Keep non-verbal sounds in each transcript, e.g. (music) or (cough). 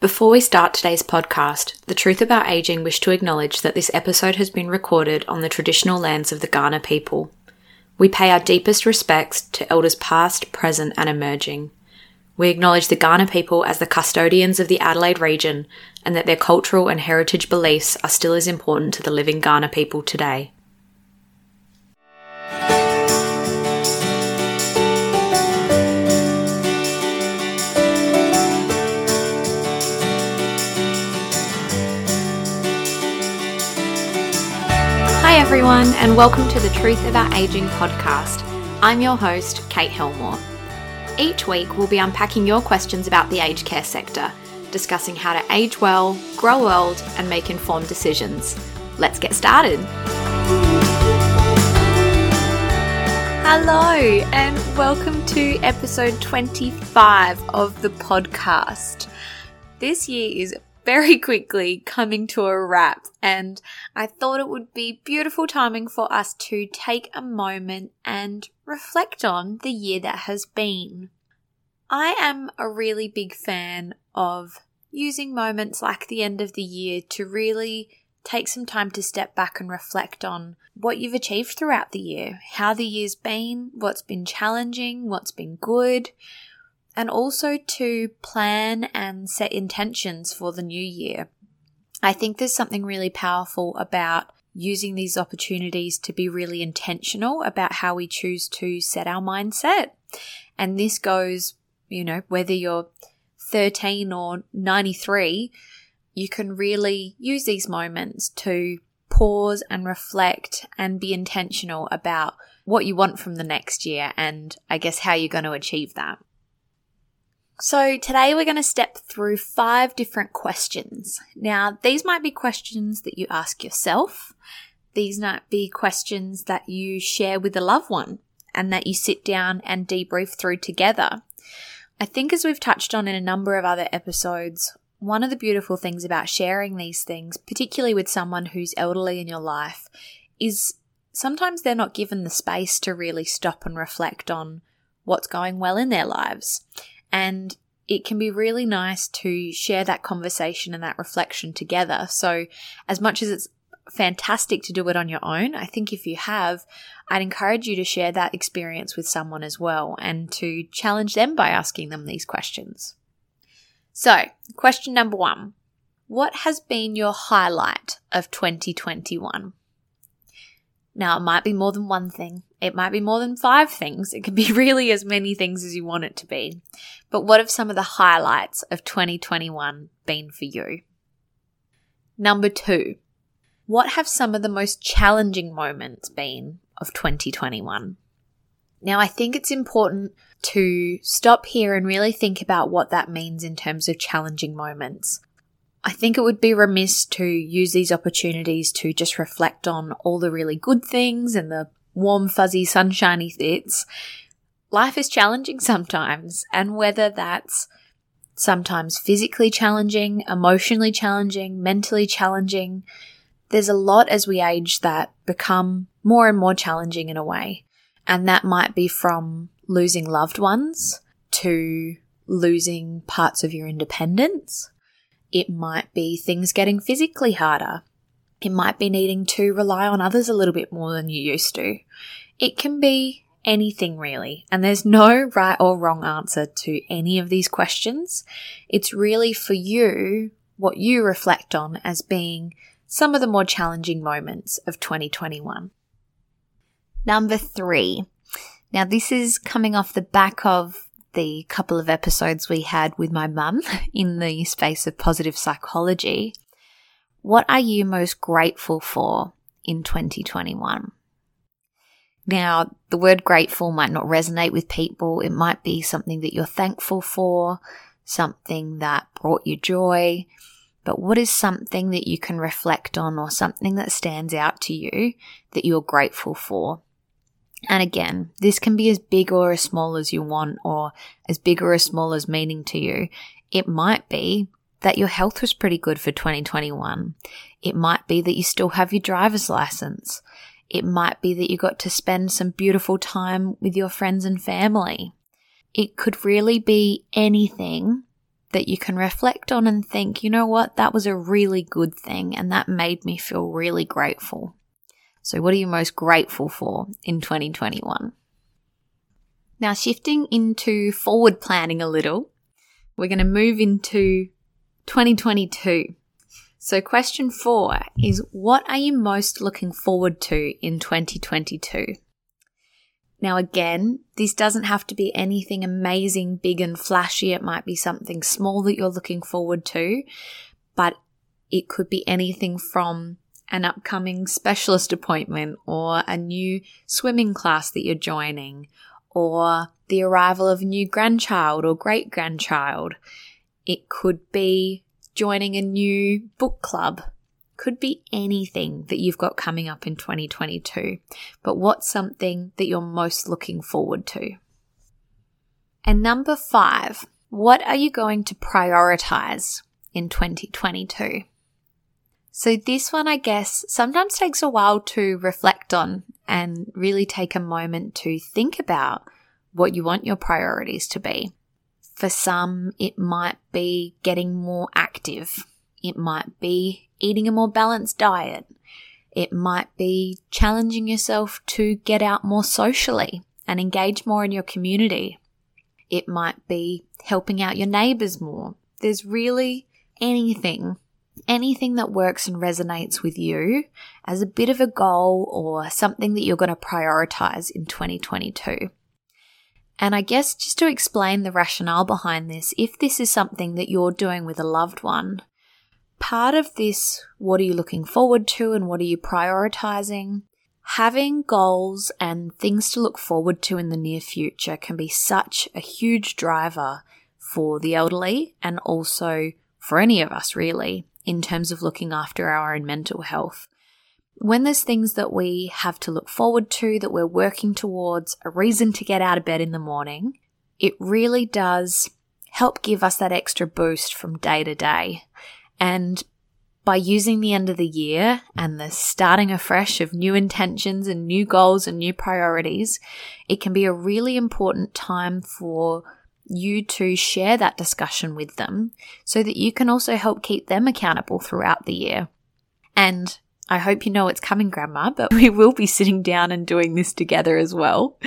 Before we start today's podcast, The Truth About Aging wish to acknowledge that this episode has been recorded on the traditional lands of the Kaurna people. We pay our deepest respects to elders past, present, and emerging. We acknowledge the Kaurna people as the custodians of the Adelaide region and that their cultural and heritage beliefs are still as important to the living Kaurna people today. Everyone, and welcome to the Truth About Aging podcast. I'm your host, Kate Helmore. Each week, we'll be unpacking your questions about the aged care sector, discussing how to age well, grow old, and make informed decisions. Let's get started. Hello, and welcome to episode 25 of the podcast. This year is very quickly coming to a wrap, and I thought it would be beautiful timing for us to take a moment and reflect on the year that has been. I am a really big fan of using moments like the end of the year to really take some time to step back and reflect on what you've achieved throughout the year, how the year's been, what's been challenging, what's been good, and also to plan and set intentions for the new year. I think there's something really powerful about using these opportunities to be really intentional about how we choose to set our mindset. And this goes, you know, whether you're 13 or 93, you can really use these moments to pause and reflect and be intentional about what you want from the next year and I guess how you're going to achieve that. So today we're going to step through five different questions. Now, these might be questions that you ask yourself. These might be questions that you share with a loved one and that you sit down and debrief through together. I think as we've touched on in a number of other episodes, one of the beautiful things about sharing these things, particularly with someone who's elderly in your life, is sometimes they're not given the space to really stop and reflect on what's going well in their lives. And it can be really nice to share that conversation and that reflection together. So, as much as it's fantastic to do it on your own, I think if you have, I'd encourage you to share that experience with someone as well and to challenge them by asking them these questions. So, question number one What has been your highlight of 2021? Now, it might be more than one thing. It might be more than five things. It can be (laughs) really as many things as you want it to be. But what have some of the highlights of 2021 been for you? Number two, what have some of the most challenging moments been of 2021? Now, I think it's important to stop here and really think about what that means in terms of challenging moments. I think it would be remiss to use these opportunities to just reflect on all the really good things and the warm, fuzzy, sunshiny bits. Life is challenging sometimes, and whether that's sometimes physically challenging, emotionally challenging, mentally challenging, there's a lot as we age that become more and more challenging in a way. And that might be from losing loved ones to losing parts of your independence it might be things getting physically harder. It might be needing to rely on others a little bit more than you used to. It can be anything really, and there's no right or wrong answer to any of these questions. It's really for you what you reflect on as being some of the more challenging moments of 2021. Number three. Now, this is coming off the back of the couple of episodes we had with my mum (laughs) in the space of positive psychology. What are you most grateful for in 2021? Now, the word grateful might not resonate with people. It might be something that you're thankful for, something that brought you joy. But what is something that you can reflect on or something that stands out to you that you're grateful for and again, this can be as big or as small as you want, or as big or as small as meaning to you. It might be that your health was pretty good for 2021. It might be that you still have your driver's license. It might be that you got to spend some beautiful time with your friends and family. It could really be anything that you can reflect on and think, you know what, that was a really good thing and that made me feel really grateful. So, what are you most grateful for in 2021? Now, shifting into forward planning a little, we're going to move into 2022. So, question four is What are you most looking forward to in 2022? Now, again, this doesn't have to be anything amazing, big, and flashy. It might be something small that you're looking forward to, but it could be anything from an upcoming specialist appointment or a new swimming class that you're joining or the arrival of a new grandchild or great grandchild. It could be joining a new book club could be anything that you've got coming up in 2022, but what's something that you're most looking forward to? And number five, what are you going to prioritize in 2022? So, this one, I guess, sometimes takes a while to reflect on and really take a moment to think about what you want your priorities to be. For some, it might be getting more active. It might be eating a more balanced diet. It might be challenging yourself to get out more socially and engage more in your community. It might be helping out your neighbors more. There's really anything, anything that works and resonates with you as a bit of a goal or something that you're going to prioritize in 2022. And I guess just to explain the rationale behind this, if this is something that you're doing with a loved one, part of this, what are you looking forward to and what are you prioritizing? Having goals and things to look forward to in the near future can be such a huge driver for the elderly and also for any of us, really, in terms of looking after our own mental health. When there's things that we have to look forward to, that we're working towards, a reason to get out of bed in the morning, it really does help give us that extra boost from day to day. And by using the end of the year and the starting afresh of new intentions and new goals and new priorities, it can be a really important time for you to share that discussion with them so that you can also help keep them accountable throughout the year. And I hope you know it's coming, Grandma, but (laughs) we will be sitting down and doing this together as well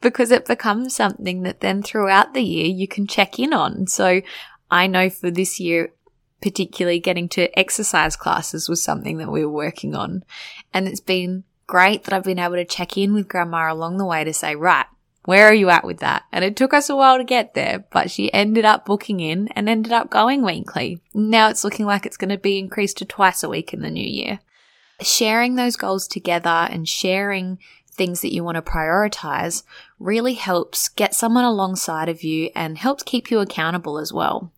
because it becomes something that then throughout the year you can check in on. So I know for this year, particularly getting to exercise classes was something that we were working on. And it's been great that I've been able to check in with grandma along the way to say, right, where are you at with that? And it took us a while to get there, but she ended up booking in and ended up going weekly. Now it's looking like it's going to be increased to twice a week in the new year. Sharing those goals together and sharing things that you want to prioritize really helps get someone alongside of you and helps keep you accountable as well.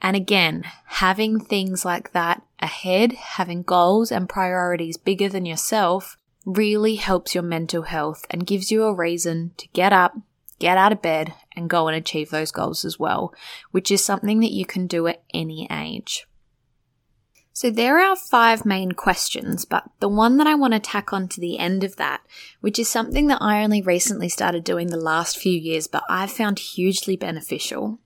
And again, having things like that ahead, having goals and priorities bigger than yourself really helps your mental health and gives you a reason to get up, get out of bed and go and achieve those goals as well, which is something that you can do at any age. So there are five main questions, but the one that I want to tack on to the end of that, which is something that I only recently started doing the last few years, but I've found hugely beneficial,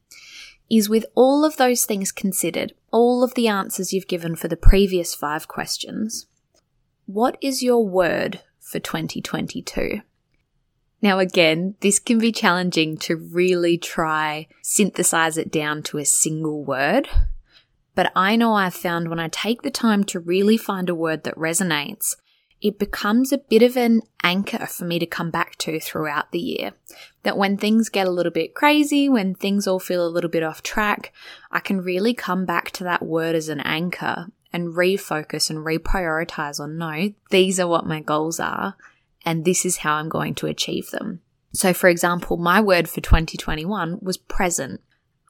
is with all of those things considered, all of the answers you've given for the previous five questions, what is your word for 2022? Now, again, this can be challenging to really try synthesize it down to a single word. But I know I've found when I take the time to really find a word that resonates, it becomes a bit of an anchor for me to come back to throughout the year. That when things get a little bit crazy, when things all feel a little bit off track, I can really come back to that word as an anchor and refocus and reprioritize on no, these are what my goals are, and this is how I'm going to achieve them. So, for example, my word for 2021 was present.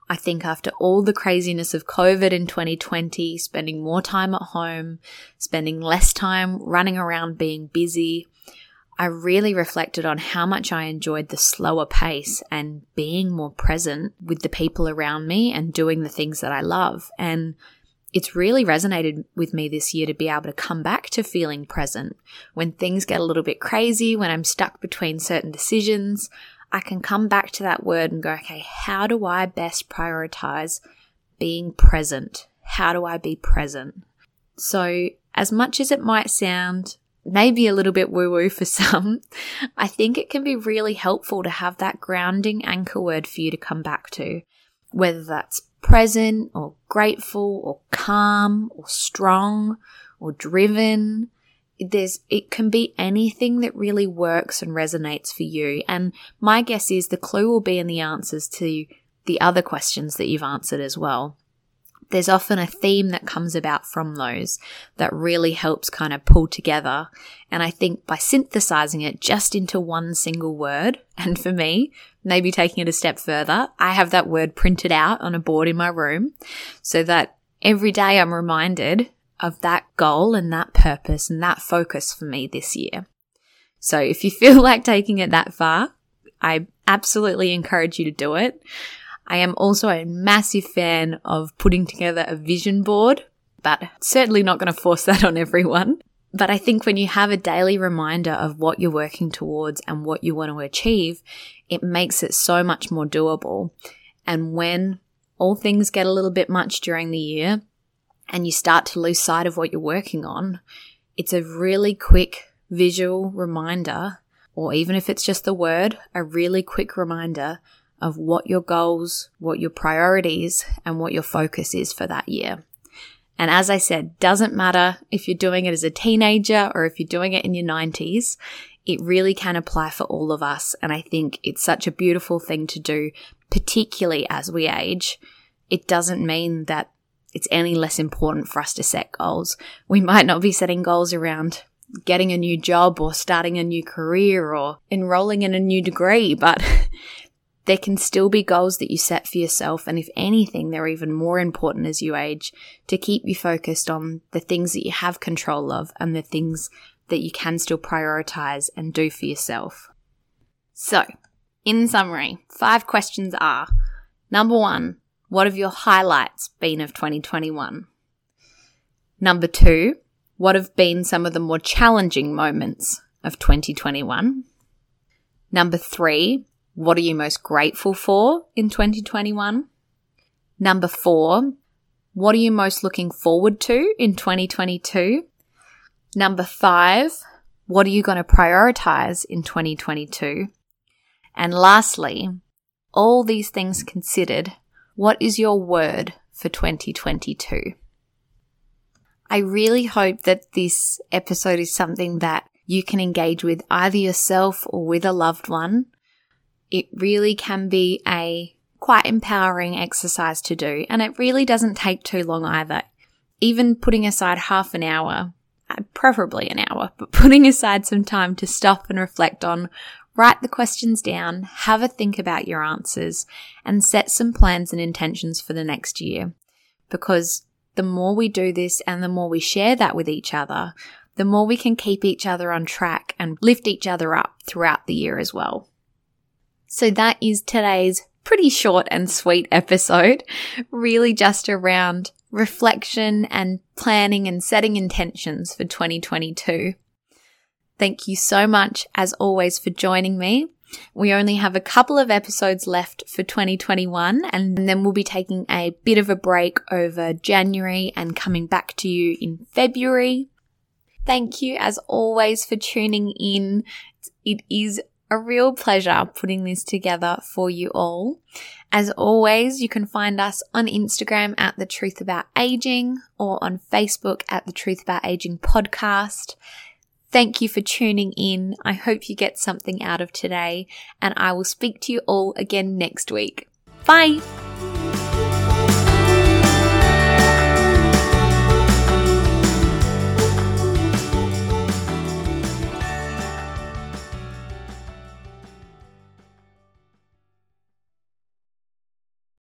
I think after all the craziness of COVID in 2020, spending more time at home, spending less time running around being busy, I really reflected on how much I enjoyed the slower pace and being more present with the people around me and doing the things that I love. And it's really resonated with me this year to be able to come back to feeling present. When things get a little bit crazy, when I'm stuck between certain decisions, I can come back to that word and go, okay, how do I best prioritize being present. How do I be present? So, as much as it might sound maybe a little bit woo woo for (laughs) some, I think it can be really helpful to have that grounding anchor word for you to come back to, whether that's present or grateful or calm or strong or driven. There's, it can be anything that really works and resonates for you. And my guess is the clue will be in the answers to the other questions that you've answered as well there's often a theme that comes about from those that really helps kind of pull together. And I think by synthesizing it just into one single word, (laughs) and for me, maybe taking it a step further, I have that word printed out on a board in my room so that every day I'm reminded of that goal and that purpose and that focus for me this year. So if you (laughs) feel like taking it that far, I absolutely encourage you to do it. I am also a massive fan of putting together a vision board, but certainly not going to force (laughs) that on everyone. But I think when you have a daily reminder of what you're working towards and what you want to achieve, it makes it so much more doable. And when all things get a little bit much during the year and you start to lose sight of what you're working on, it's a really quick visual reminder, or even if it's just the word, a really quick reminder of what your goals, what your priorities, and what your focus is for that year. And as I said, doesn't matter if you're doing it as a teenager or if you're doing it in your 90s, it really can apply for all of us. And I think it's such a beautiful thing to do, particularly as we age. It doesn't mean that it's any less important for us to set goals. We might not be setting goals around getting a new job or starting a new career or enrolling in a new degree, but (laughs) there can still be goals that you set for yourself. And if anything, they're even more important as you age to keep you focused on the things that you have control of and the things that you can still prioritize and do for yourself. So, in summary, five questions are number one, what have your highlights been of 2021? Number two, what have been some of the more challenging moments of 2021? Number three, what are you most grateful for in 2021? Number four, what are you most looking forward to in 2022? Number five, what are you going to prioritize in 2022? And lastly, all these things considered, what is your word for 2022? I really hope that this episode is something that you can engage with either yourself or with a loved one it really can be a quite empowering exercise to do, and it really doesn't take too long either. Even putting aside half an hour, uh, preferably an hour, but (laughs) putting aside some time to stop and reflect on, write the questions down, have a think about your answers, and set some plans and intentions for the next year. Because the more we do this and the more we share that with each other, the more we can keep each other on track and lift each other up throughout the year as well. So that is today's pretty short and sweet episode, really just around reflection and planning and setting intentions for 2022. Thank you so much, as always, for joining me. We only have a couple of episodes left for 2021, and then we'll be taking a bit of a break over January and coming back to you in February. Thank you, as always, for tuning in. It is a real pleasure putting this together for you all. As always, you can find us on Instagram at The Truth About Aging or on Facebook at The Truth About Aging podcast. Thank you for tuning in. I hope you get something out of today, and I will speak to you all again next week. Bye.